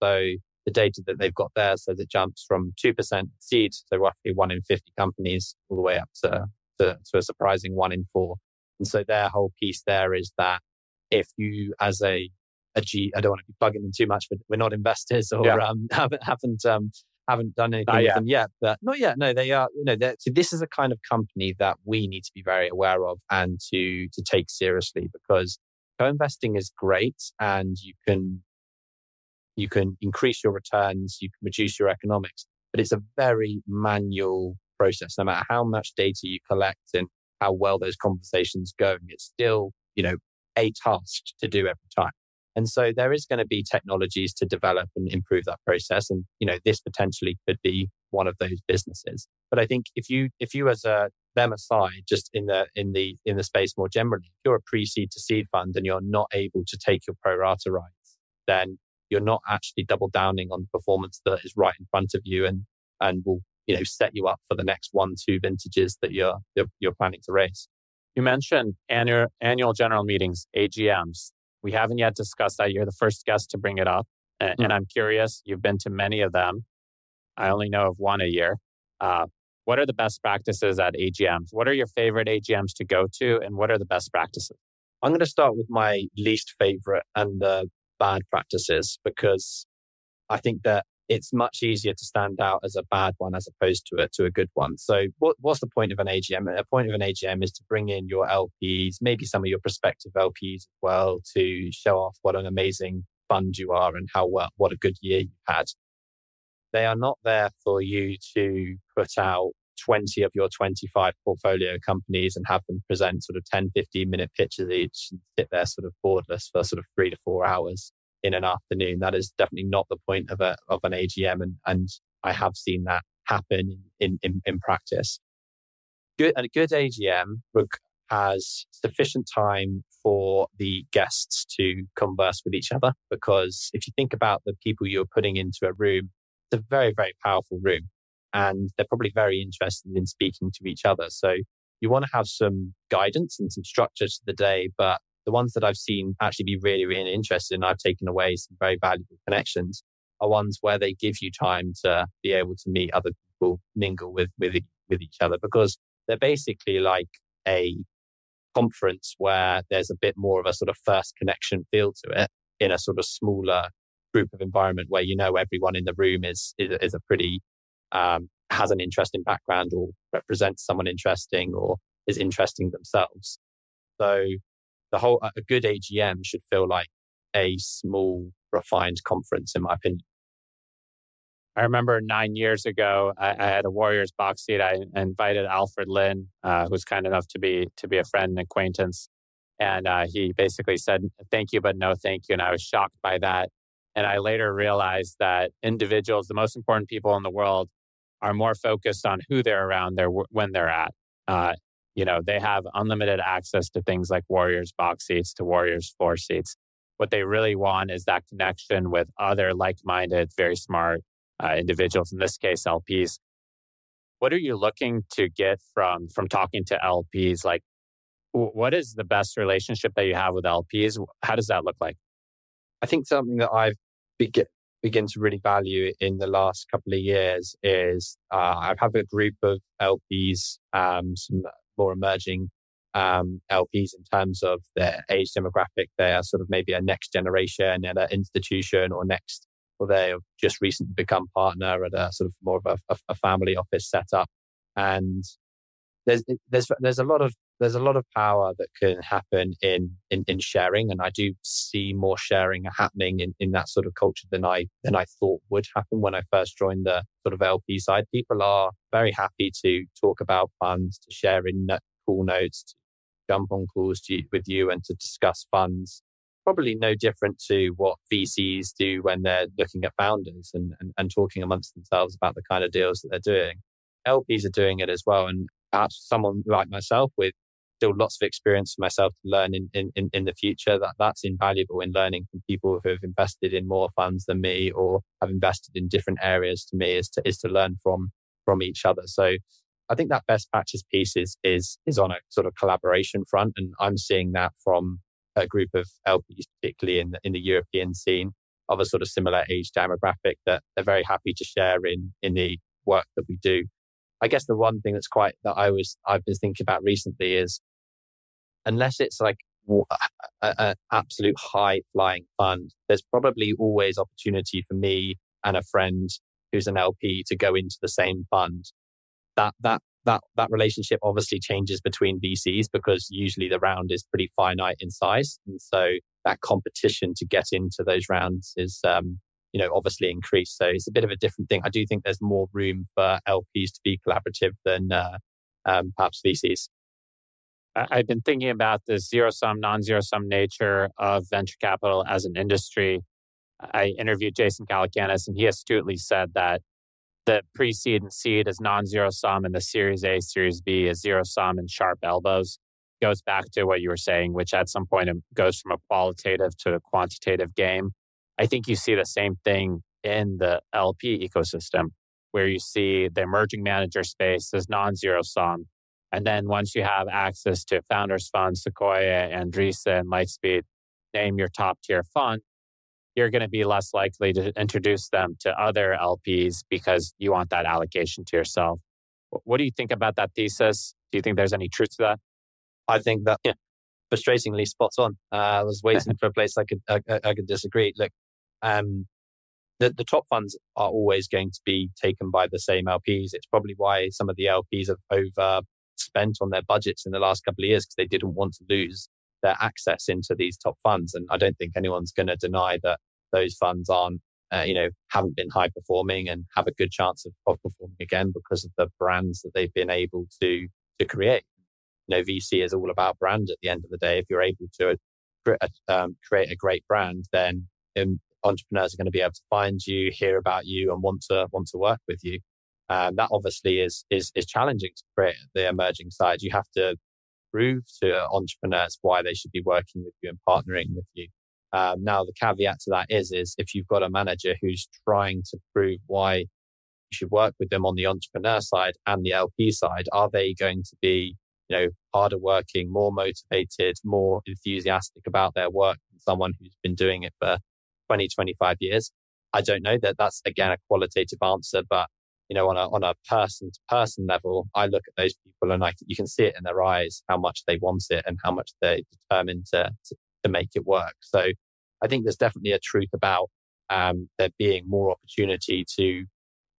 So the data that they've got there says it jumps from 2% seed, so roughly one in 50 companies, all the way up to, to, to a surprising one in four. And so their whole piece there is that if you as a a G, I don't want to be bugging them too much, but we're not investors or yeah. um, (laughs) haven't haven't um, haven't done anything not with yet. them yet. But not yet. No, they are. You know, so this is a kind of company that we need to be very aware of and to to take seriously because co-investing is great and you can you can increase your returns, you can reduce your economics, but it's a very manual process. No matter how much data you collect and how well those conversations go, it's still you know a task to do every time. And so there is going to be technologies to develop and improve that process. And, you know, this potentially could be one of those businesses. But I think if you, if you as a, them aside, just in the, in the, in the space more generally, if you're a pre-seed to seed fund and you're not able to take your pro rata rights, then you're not actually double downing on the performance that is right in front of you and, and will, you know, set you up for the next one, two vintages that you're, you're, you're planning to raise. You mentioned annual, annual general meetings, AGMs. We haven't yet discussed that. You're the first guest to bring it up. And, mm. and I'm curious, you've been to many of them. I only know of one a year. Uh, what are the best practices at AGMs? What are your favorite AGMs to go to? And what are the best practices? I'm going to start with my least favorite and the bad practices because I think that it's much easier to stand out as a bad one as opposed to a, to a good one. So what, what's the point of an AGM? A point of an AGM is to bring in your LPs, maybe some of your prospective LPs as well to show off what an amazing fund you are and how well, what a good year you had. They are not there for you to put out 20 of your 25 portfolio companies and have them present sort of 10, 15 minute pitches each and sit there sort of boardless for sort of three to four hours in an afternoon. That is definitely not the point of a of an AGM, and and I have seen that happen in in, in practice. Good a good AGM has sufficient time for the guests to converse with each other because if you think about the people you're putting into a room, it's a very very powerful room, and they're probably very interested in speaking to each other. So you want to have some guidance and some structure to the day, but the ones that I've seen actually be really, really interested and I've taken away some very valuable connections are ones where they give you time to be able to meet other people, mingle with, with, with each other because they're basically like a conference where there's a bit more of a sort of first connection feel to it in a sort of smaller group of environment where you know everyone in the room is is, is a pretty um, has an interesting background or represents someone interesting or is interesting themselves. So the whole a good AGM should feel like a small, refined conference, in my opinion. I remember nine years ago, I, I had a Warriors box seat. I invited Alfred Lin, uh, who's kind enough to be to be a friend and acquaintance, and uh, he basically said, "Thank you, but no thank you." And I was shocked by that. And I later realized that individuals, the most important people in the world, are more focused on who they're around there when they're at. Uh, you know, they have unlimited access to things like Warriors box seats, to Warriors floor seats. What they really want is that connection with other like minded, very smart uh, individuals, in this case, LPs. What are you looking to get from from talking to LPs? Like, what is the best relationship that you have with LPs? How does that look like? I think something that I've begin to really value in the last couple of years is uh, I have a group of LPs, um, some more emerging um, LPs in terms of their age demographic. They are sort of maybe a next generation at an institution or next, or they have just recently become partner at a sort of more of a, a family office setup. And there's there's there's a lot of there's a lot of power that can happen in, in in sharing and i do see more sharing happening in, in that sort of culture than i than i thought would happen when i first joined the sort of lp side. People are very happy to talk about funds to share in call notes to jump on calls to, with you and to discuss funds. Probably no different to what vcs do when they're looking at founders and, and, and talking amongst themselves about the kind of deals that they're doing. Lps are doing it as well and perhaps someone like myself with still lots of experience for myself to learn in, in, in the future that that's invaluable in learning from people who have invested in more funds than me or have invested in different areas to me is to, is to learn from, from each other. So I think that best practice piece is, is, is on a sort of collaboration front. And I'm seeing that from a group of LPs, particularly in the, in the European scene of a sort of similar age demographic that they're very happy to share in, in the work that we do. I guess the one thing that's quite that I was I've been thinking about recently is unless it's like an absolute high flying fund, there's probably always opportunity for me and a friend who's an LP to go into the same fund. That that that that relationship obviously changes between VCs because usually the round is pretty finite in size, and so that competition to get into those rounds is um, you know obviously increased. So it's a bit of a different thing. I do think there's more room for LPs to be collaborative than uh, um, perhaps VCs. I've been thinking about the zero sum, non zero sum nature of venture capital as an industry. I interviewed Jason Calacanis, and he astutely said that the pre seed and seed is non zero sum, and the Series A, Series B is zero sum and sharp elbows. Goes back to what you were saying, which at some point um, goes from a qualitative to a quantitative game. I think you see the same thing in the LP ecosystem, where you see the emerging manager space is non zero sum and then once you have access to Founders Fund, Sequoia, Andreessen, and Lightspeed, name your top tier fund, you're going to be less likely to introduce them to other LPs because you want that allocation to yourself. What do you think about that thesis? Do you think there's any truth to that? I think that yeah, frustratingly spots on. Uh, I was waiting (laughs) for a place I could I, I could disagree. Look, um, the, the top funds are always going to be taken by the same LPs. It's probably why some of the LPs have over spent on their budgets in the last couple of years because they didn't want to lose their access into these top funds. And I don't think anyone's going to deny that those funds aren't, uh, you know, haven't been high performing and have a good chance of, of performing again because of the brands that they've been able to to create. You know, VC is all about brand at the end of the day. If you're able to uh, um, create a great brand, then um, entrepreneurs are going to be able to find you, hear about you, and want to want to work with you. Um, that obviously is, is, is challenging to create the emerging side. You have to prove to entrepreneurs why they should be working with you and partnering with you. Um, now, the caveat to that is, is if you've got a manager who's trying to prove why you should work with them on the entrepreneur side and the LP side, are they going to be, you know, harder working, more motivated, more enthusiastic about their work than someone who's been doing it for 20, 25 years? I don't know that that's again a qualitative answer, but you know, on a, on a person to person level, I look at those people and I, you can see it in their eyes, how much they want it and how much they're determined to, to, to make it work. So I think there's definitely a truth about um, there being more opportunity to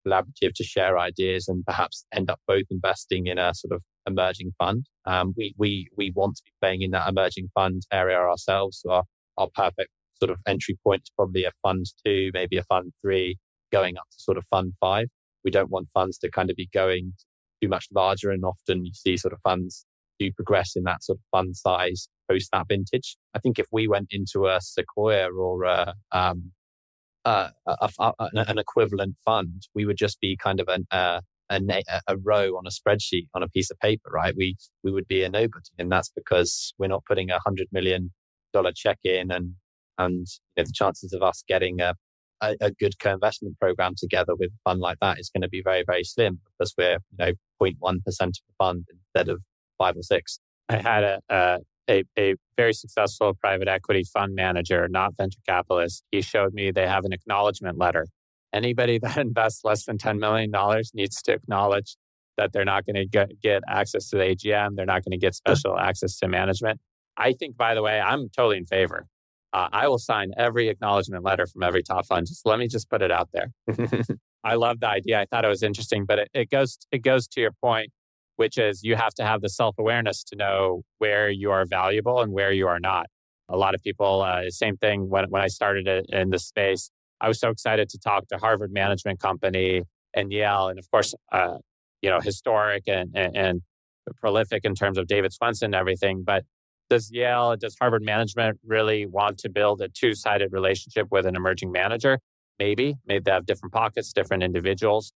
collaborative to share ideas and perhaps end up both investing in a sort of emerging fund. Um, we, we, we want to be playing in that emerging fund area ourselves. So our, our perfect sort of entry point is probably a fund two, maybe a fund three, going up to sort of fund five we don't want funds to kind of be going too much larger. And often you see sort of funds do progress in that sort of fund size post that vintage. I think if we went into a Sequoia or a, um, a, a, a, an equivalent fund, we would just be kind of an, a, a, row on a spreadsheet on a piece of paper, right? We we would be a nobody, and that's because we're not putting a hundred million dollar check in, and and you know, the chances of us getting a a, a good co-investment program together with a fund like that is going to be very, very slim because we're, you know, 0.1% of the fund instead of five or six. I had a, a a, a very successful private equity fund manager, not venture capitalist. He showed me they have an acknowledgement letter. Anybody that (laughs) invests less than $10 million needs to acknowledge that they're not going to get, get access to the AGM. They're not going to get special access to management. I think, by the way, I'm totally in favor. Uh, I will sign every acknowledgement letter from every top fund. Just let me just put it out there. (laughs) I love the idea. I thought it was interesting, but it, it goes it goes to your point, which is you have to have the self awareness to know where you are valuable and where you are not. A lot of people, uh, same thing when when I started in this space. I was so excited to talk to Harvard Management Company and Yale, and of course, uh, you know, historic and, and, and prolific in terms of David Swensen and everything. But does Yale, does Harvard management really want to build a two sided relationship with an emerging manager? Maybe. Maybe they have different pockets, different individuals.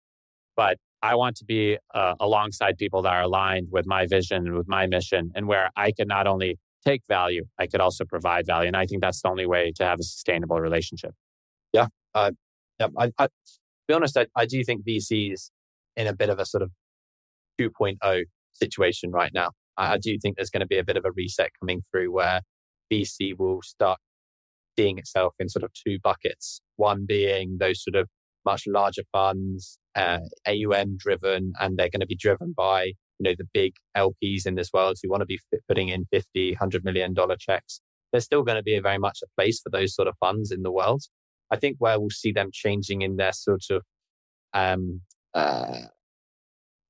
But I want to be uh, alongside people that are aligned with my vision and with my mission, and where I can not only take value, I could also provide value. And I think that's the only way to have a sustainable relationship. Yeah. Uh, yeah I, I, to be honest, I, I do think VCs in a bit of a sort of 2.0 situation right now. I, I do think there's going to be a bit of a reset coming through where VC will start seeing itself in sort of two buckets. One being those sort of much larger funds, uh, AUM driven, and they're going to be driven by you know the big LPs in this world who want to be putting in 50, 100 million dollar checks. There's still going to be very much a place for those sort of funds in the world. I think where we'll see them changing in their sort of um, uh,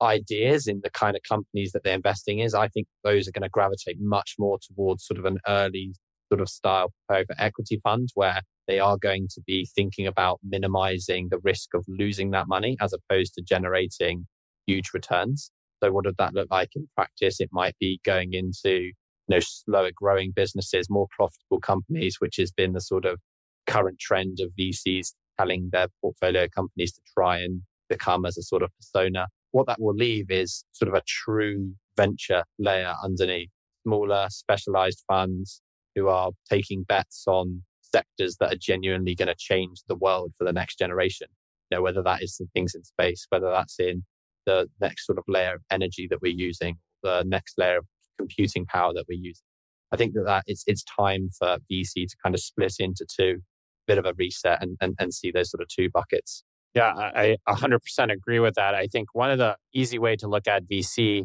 ideas in the kind of companies that they're investing in, I think those are going to gravitate much more towards sort of an early sort of style private equity fund where they are going to be thinking about minimizing the risk of losing that money as opposed to generating huge returns. So what does that look like in practice? It might be going into you know slower growing businesses, more profitable companies, which has been the sort of current trend of VCs telling their portfolio companies to try and become as a sort of persona what that will leave is sort of a true venture layer underneath smaller specialized funds who are taking bets on sectors that are genuinely going to change the world for the next generation. You know, whether that is the things in space, whether that's in the next sort of layer of energy that we're using, the next layer of computing power that we're using. I think that, that it's, it's time for VC to kind of split into two, bit of a reset and, and, and see those sort of two buckets. Yeah, I 100% agree with that. I think one of the easy way to look at VC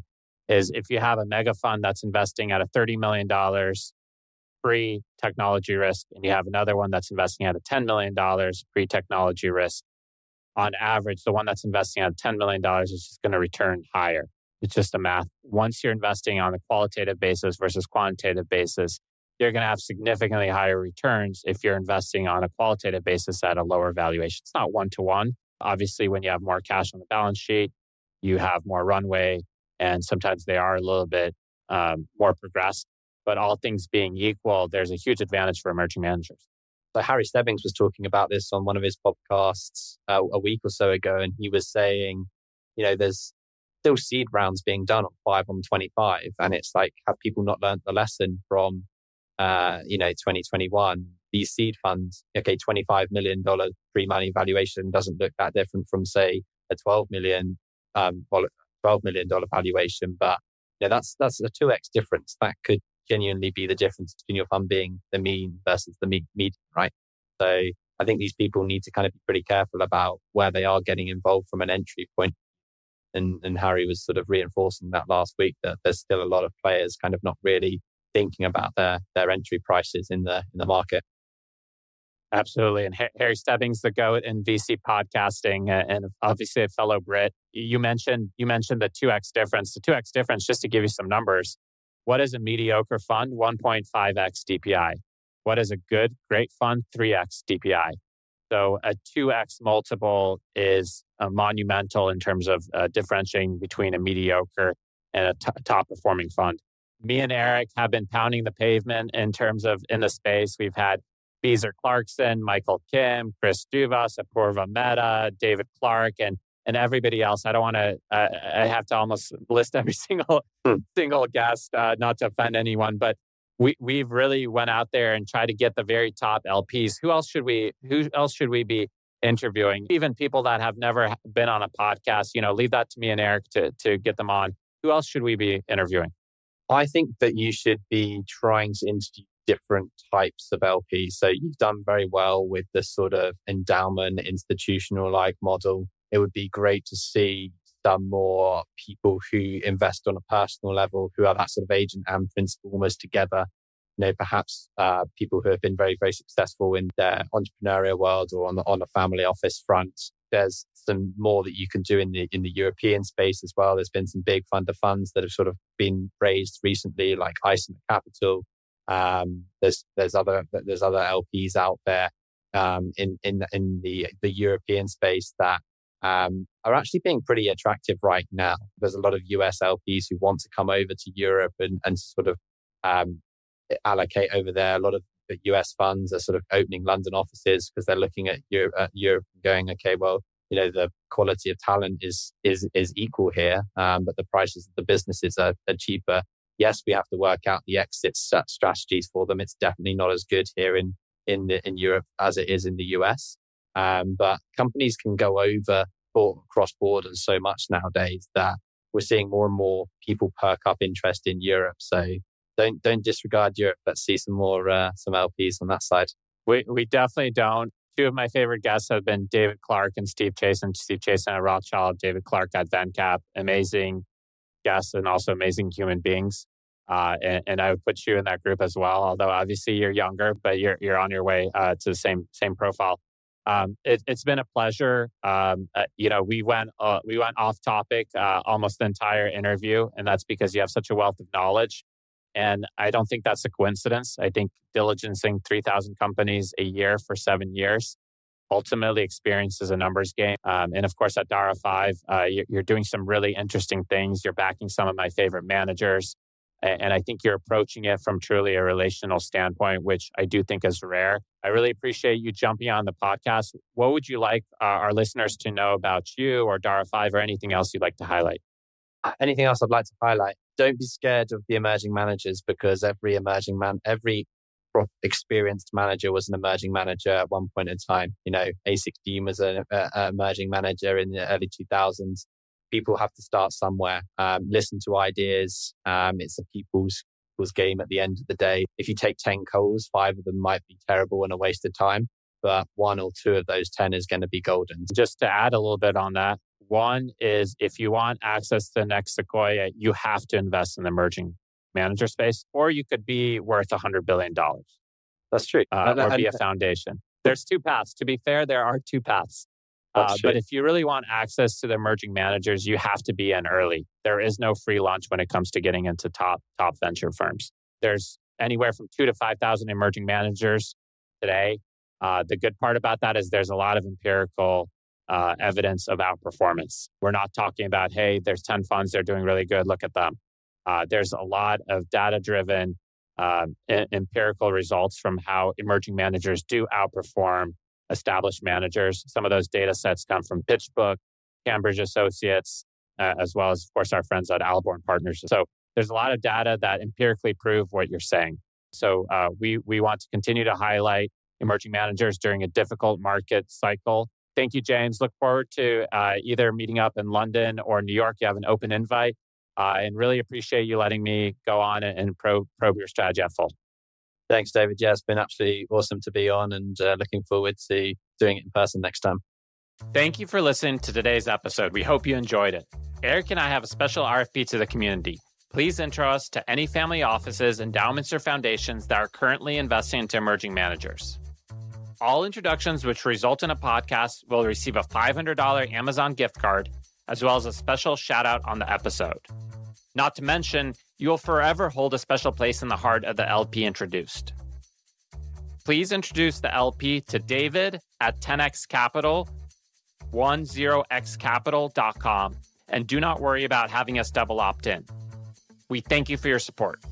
is if you have a mega fund that's investing at a $30 million pre technology risk, and you have another one that's investing at a $10 million pre technology risk, on average, the one that's investing at $10 million is just going to return higher. It's just a math. Once you're investing on a qualitative basis versus quantitative basis, you're going to have significantly higher returns if you're investing on a qualitative basis at a lower valuation. It's not one to one. Obviously, when you have more cash on the balance sheet, you have more runway, and sometimes they are a little bit um, more progressed. But all things being equal, there's a huge advantage for emerging managers. So Harry Stebbings was talking about this on one of his podcasts uh, a week or so ago, and he was saying, you know, there's still seed rounds being done on five on 25. And it's like, have people not learned the lesson from uh, you know, 2021, these seed funds, okay, $25 million pre-money valuation doesn't look that different from say a 12 million, um, $12 million valuation, but yeah, that's, that's a 2x difference. That could genuinely be the difference between your fund being the mean versus the median, right? So I think these people need to kind of be pretty careful about where they are getting involved from an entry point. And, and Harry was sort of reinforcing that last week that there's still a lot of players kind of not really thinking about their their entry prices in the in the market. Absolutely. And Harry Stebbings, the GOAT in VC podcasting, and obviously a fellow Brit. You mentioned you mentioned the 2x difference. The 2x difference, just to give you some numbers, what is a mediocre fund? 1.5x DPI. What is a good, great fund? 3x DPI. So a 2x multiple is uh, monumental in terms of uh, differentiating between a mediocre and a t- top performing fund me and Erik have been pounding the pavement in terms of in the space. We've had Beezer Clarkson, Michael Kim, Chris Douvos, Apoorva Mehta, David Clark, and and everybody else. I don't want to. Uh, I have to almost list every (laughs) single hmm. single guest, uh, not to offend anyone, but we we've really went out there and tried to get the very top LPs. Who else should we? Who else should we be interviewing? Even people that have never been on a podcast. You know, leave that to me and Erik to to get them on. Who else should we be interviewing? I think that you should be trying to interview different types of LPs. So you've done very well with the sort of endowment institutional like model. It would be great to see some more people who invest on a personal level, who are that sort of agent and principal almost together. You know, perhaps uh, people who have been very, very successful in their entrepreneurial world or on the, on a family office front. There's some more that you can do in the in the European space as well. There's been some big fund of funds that have sort of been raised recently, like Isomer Capital. Um, there's there's other there's other LPs out there um, in in in the the European space that um, are actually being pretty attractive right now. There's a lot of US LPs who want to come over to Europe and, and sort of um, allocate over there. A lot of US funds are sort of opening London offices because they're looking at Europe, at Europe going, okay, well, you know, the quality of talent is is is equal here, um, but the prices of the businesses are, are cheaper. Yes, we have to work out the exit strategies for them. It's definitely not as good here in in the, in Europe as it is in the US. Um, but companies can go over or cross borders so much nowadays that we're seeing more and more people perk up interest in Europe. So don't don't disregard Europe. Let's see some more uh, some LPs on that side. We we definitely don't. Two of my favorite guests have been David Clark and Steve Chazen. Steve Chazen at Rothschild, David Clark at VenCap. Amazing guests and also amazing human beings. Uh, and, and, I would put you in that group as well. Although obviously you're younger, but you're you're on your way uh, to the same same profile. Um, it, has been a pleasure. Um, uh, you know, we went uh, we went off topic uh, almost the entire interview, and that's because you have such a wealth of knowledge. And I don't think that's a coincidence. I think diligencing three thousand companies a year for seven years ultimately experience is a numbers game. Um, and of course, at Dara Five, uh, you're, you're doing some really interesting things. You're backing some of my favorite managers. And I think you're approaching it from truly a relational standpoint, which I do think is rare. I really appreciate you jumping on the podcast. What would you like uh, our listeners to know about you or Dara 5 or anything else you'd like to highlight? Uh, anything else I'd like to highlight? Don't be scared of the emerging managers because every emerging man, every experienced manager was an emerging manager at one point in time. You know, A16 was an emerging manager in the early 2000s people have to start somewhere. Um, listen to ideas. Um, it's a people's people's game at the end of the day. If you take 10 calls, five of them might be terrible and a waste of time, but one or two of those 10 is going to be golden. Just to add a little bit on that, one is if you want access to the next Sequoia, you have to invest in the emerging manager space, or you could be worth $100 billion. That's true. Uh, or be a foundation. There's two paths. To be fair, there are two paths. Uh, but if you really want access to the emerging managers, you have to be in early. There is no free lunch when it comes to getting into top top venture firms. There's anywhere from two to five thousand emerging managers today. Uh, the good part about that is there's a lot of empirical uh, evidence of outperformance. We're not talking about hey, there's ten funds they're doing really good. Look at them. Uh, there's a lot of data driven um, empirical results from how emerging managers do outperform established managers. Some of those data sets come from PitchBook, Cambridge Associates, uh, as well as, of course, our friends at Alborn Partners. So there's a lot of data that empirically prove what you're saying. So uh, we we want to continue to highlight emerging managers during a difficult market cycle. Thank you, James. Look forward to uh, either meeting up in London or New York. You have an open invite, uh, and really appreciate you letting me go on and, and probe, probe your strategy at full. Thanks, David. Yeah, it's been absolutely awesome to be on and uh, looking forward to doing it in person next time. Thank you for listening to today's episode. We hope you enjoyed it. Erik and I have a special RFP to the community. Please intro us to any family offices, endowments, or foundations that are currently investing into emerging managers. All introductions which result in a podcast will receive a $500 Amazon gift card, as well as a special shout out on the episode. Not to mention, you will forever hold a special place in the heart of the LP introduced. Please introduce the LP to David at 10x Capital, 10xcapital.com, and do not worry about having us double opt in. We thank you for your support.